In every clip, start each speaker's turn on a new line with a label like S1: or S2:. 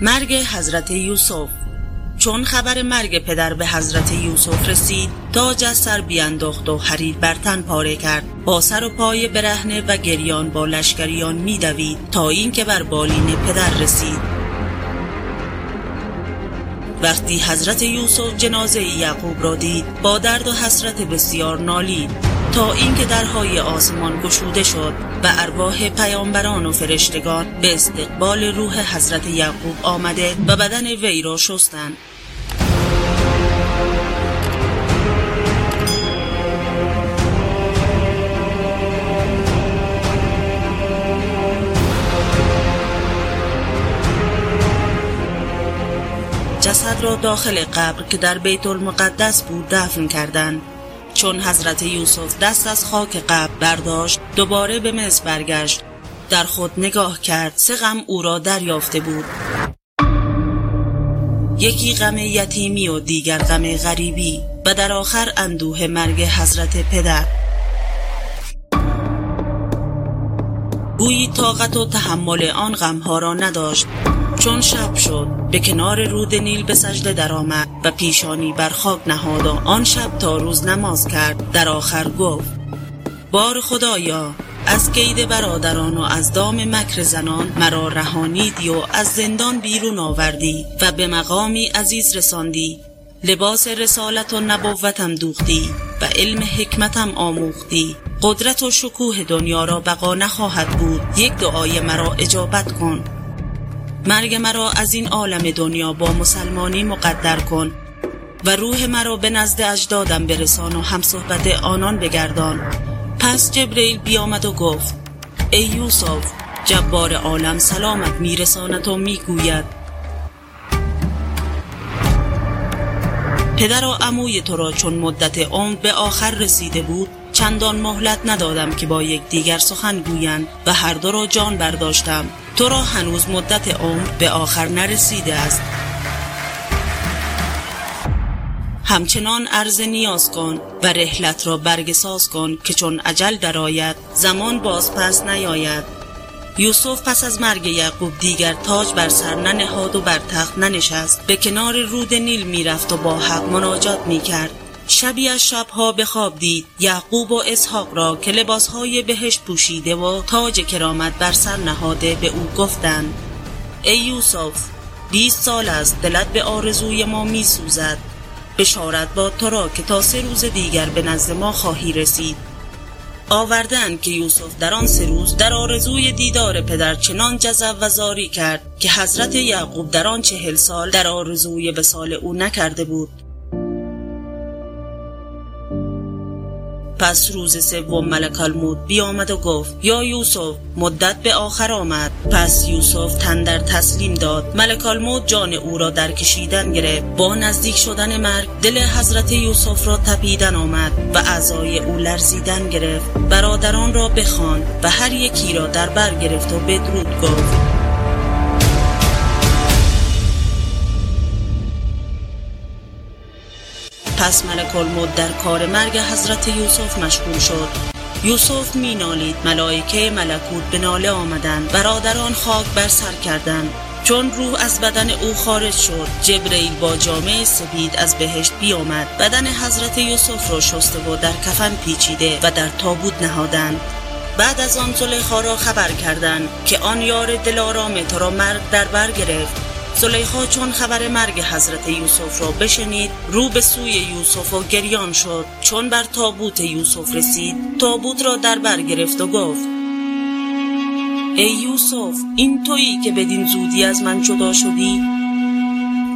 S1: مرگ حضرت یوسف. چون خبر مرگ پدر به حضرت یوسف رسید تاج از سر بیانداخت و حریر بر تن پاره کرد. با سر و پای برهنه و گریان با لشکریان میدوید تا اینکه بر بالین پدر رسید. وقتی حضرت یوسف جنازه یعقوب را دید با درد و حسرت بسیار نالید. تا اینکه درهای آسمان گشوده شد و ارواح پیامبران و فرشتگان به استقبال روح حضرت یعقوب آمده و بدن وی را شستند. جسد را داخل قبر که در بیت المقدس بود دفن کردند. چون حضرت یوسف دست از خاک قبر برداشت دوباره به مصر برگشت. در خود نگاه کرد سه غم او را دریافته بود. یکی غم یتیمی و دیگر غم غریبی و در آخر اندوه مرگ حضرت پدر. گویی طاقت و تحمل آن غمها را نداشت. چون شب شد به کنار رود نیل به سجده درآمد و پیشانی بر خاک نهاد و آن شب تا روز نماز کرد. در آخر گفت بار خدایا از قید برادران و از دام مکر زنان مرا رهانیدی و از زندان بیرون آوردی و به مقامی عزیز رساندی. لباس رسالت و نبوتم دوختی و علم حکمتم آموختی. قدرت و شکوه دنیا را بقا نخواهد بود. یک دعای مرا اجابت کن. مرگ مرا از این عالم دنیا با مسلمانی مقدر کن و روح مرا به نزد اجدادم برسان و هم صحبت آنان بگردان. پس جبریل بیامد و گفت ای یوسف جبار عالم سلامت میرساند و می‌گوید پدر و عموی تو را چون مدت عمر به آخر رسیده بود چندان مهلت ندادم که با یک دیگر سخن گویند و هر دو را جان برداشتم. تو را هنوز مدت عمر به آخر نرسیده است. همچنان عرض نیاز کن و رحلت را برگساز کن که چون عجل درآید زمان باز پس نیاید. یوسف پس از مرگ یعقوب دیگر تاج بر سر ننهاد و بر تخت ننشست. به کنار رود نیل می‌رفت و با حق مناجات می‌کرد. شبی از شبها به خواب دید. یعقوب و اسحاق را که لباسهای بهشت پوشیده و تاج کرامت بر سر نهاده به او گفتند ای یوسف بیست سال است دلت به آرزوی ما می سوزد بشارت با تو را که تا سه روز دیگر به نزد ما خواهی رسید. آوردن که یوسف در آن سه روز در آرزوی دیدار پدر چنان جذب و زاری کرد که حضرت یعقوب در آن چهل سال در آرزوی وسال او نکرده بود. پس روز سوم ملک الموت بیامد و گفت یا یوسف مدت به آخر آمد. پس یوسف تن در تسلیم داد. ملک الموت جان او را در کشیدن گرفت. با نزدیک شدن مرگ دل حضرت یوسف را تپیدن آمد و اعضای او لرزیدن گرفت. برادران را بخواند و هر یکی را در بر گرفت و بدرود گفت. پس ملک الموت در کار مرگ حضرت یوسف مشغول شد. یوسف می نالید ملائکه ملکوت به ناله آمدند برادران خاک بر سر کردند. چون روح از بدن او خارج شد جبریل با جامعه سپید از بهشت بیامد. بدن حضرت یوسف را شسته و در کفن پیچیده و در تابوت نهادند. بعد از آن زلیخا را خبر کردند که آن یار دلارام تو را مرگ در بر گرفت. زلیخا چون خبر مرگ حضرت یوسف را بشنید رو به سوی یوسف و گریان شد. چون بر تابوت یوسف رسید تابوت را در بر گرفت و گفت ای یوسف این تویی که بدین زودی از من جدا شدی؟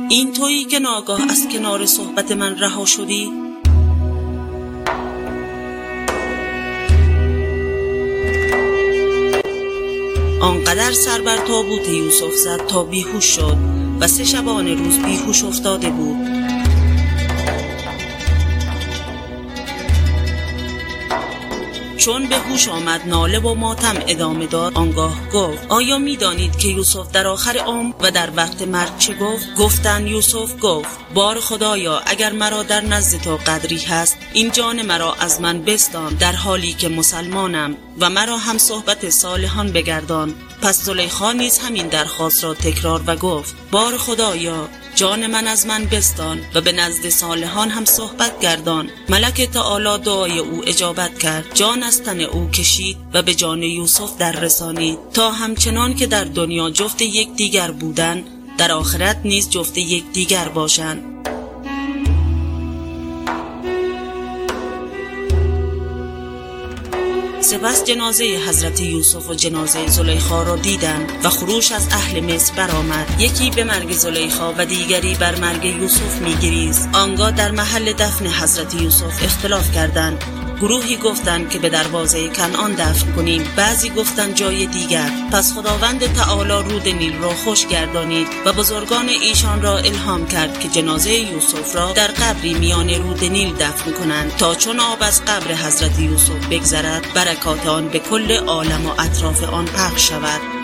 S1: این تویی که ناگاه از کنار صحبت من رها شدی؟ آنقدر سر بر تابوت یوسف زد تا بیهوش شد و سه شبان روز بیهوش افتاده بود. چون به هوش آمد ناله و ماتم ادامه داد. آنگاه گفت آیا می‌دانید که یوسف در آخر عمر و در وقت مرگ چه گفت؟ گفتن یوسف گفت بار خدایا اگر مرا در نزد تو قدری هست این جان مرا از من بستان در حالی که مسلمانم و مرا هم صحبت صالحان بگردان. پس زلیخا نیز همین درخواست را تکرار و گفت بار خدایا جان من از من بستان و به نزد صالحان هم صحبت گردان. ملک تعالی دعای او اجابت کرد. جان از تن او کشید و به جان یوسف در رسانید. تا همچنان که در دنیا جفت یک دیگر بودن در آخرت نیز جفت یک دیگر باشند. سپس جنازه حضرت یوسف و جنازه زلیخا را دیدند و خروش از اهل مصر برآمد. یکی به مرگ زلیخا و دیگری بر مرگ یوسف میگریست. آنگاه در محل دفن حضرت یوسف اختلاف کردند. گروهی گفتند که به دروازه کنعان دفن کنیم. بعضی گفتند جای دیگر. پس خداوند تعالی رود نیل را خوش گردانید و بزرگان ایشان را الهام کرد که جنازه یوسف را در قبری میان رود نیل دفن کنند. تا چون آب از قبر حضرت یوسف بگذرد برکات آن به کل عالم و اطراف آن پخش شود.